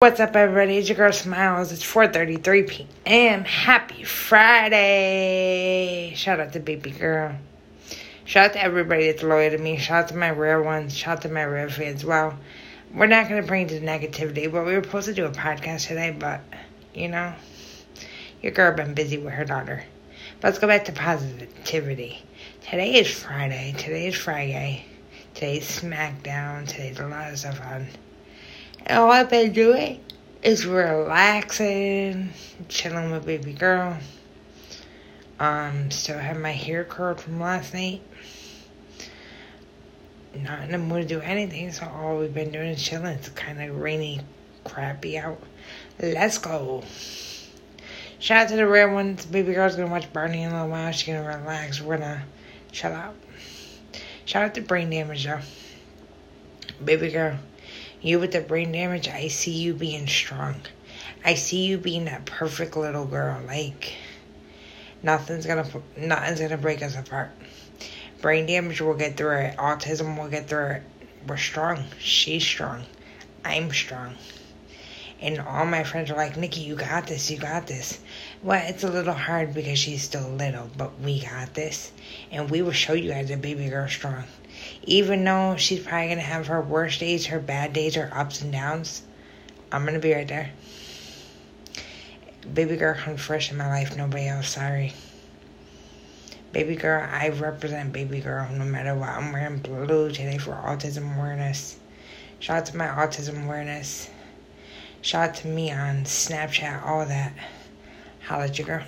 What's up, everybody? It's your girl Smiles. It's 4:33 p.m. Happy Friday! Shout out to baby girl. Shout out to everybody that's loyal to me. Shout out to my rare ones. Shout out to my rare fans. Well, we're not gonna bring the negativity, but we were supposed to do a podcast today, but you know, your girl been busy with her daughter. But let's go back to positivity. Today is Friday. Today is Friday. Today's SmackDown. Today's a lot of stuff on. I've been doing is relaxing, chilling with baby girl. Um, still have my hair curled from last night. Not in the mood to do anything, so all we've been doing is chilling. It's kind of rainy, crappy out. Let's go. Shout out to the rare ones. Baby girl's gonna watch Barney in a little while. She's gonna relax. We're gonna chill out. Shout out to brain damage, though. Baby girl. You with the brain damage, I see you being strong. I see you being that perfect little girl. Like nothing's gonna nothing's gonna break us apart. Brain damage will get through it. Autism will get through it. We're strong. She's strong. I'm strong. And all my friends are like, Nikki, you got this, you got this. Well, it's a little hard because she's still little, but we got this. And we will show you guys that baby girl strong even though she's probably to have her worst days, her bad days, her ups and downs, I'm to be right there. Baby girl comes first in my life, nobody else, sorry. Baby girl, I represent baby girl no matter what. I'm wearing blue today for autism awareness. Shout out to my autism awareness. Shout out to me on Snapchat, all that. Holla at your girl.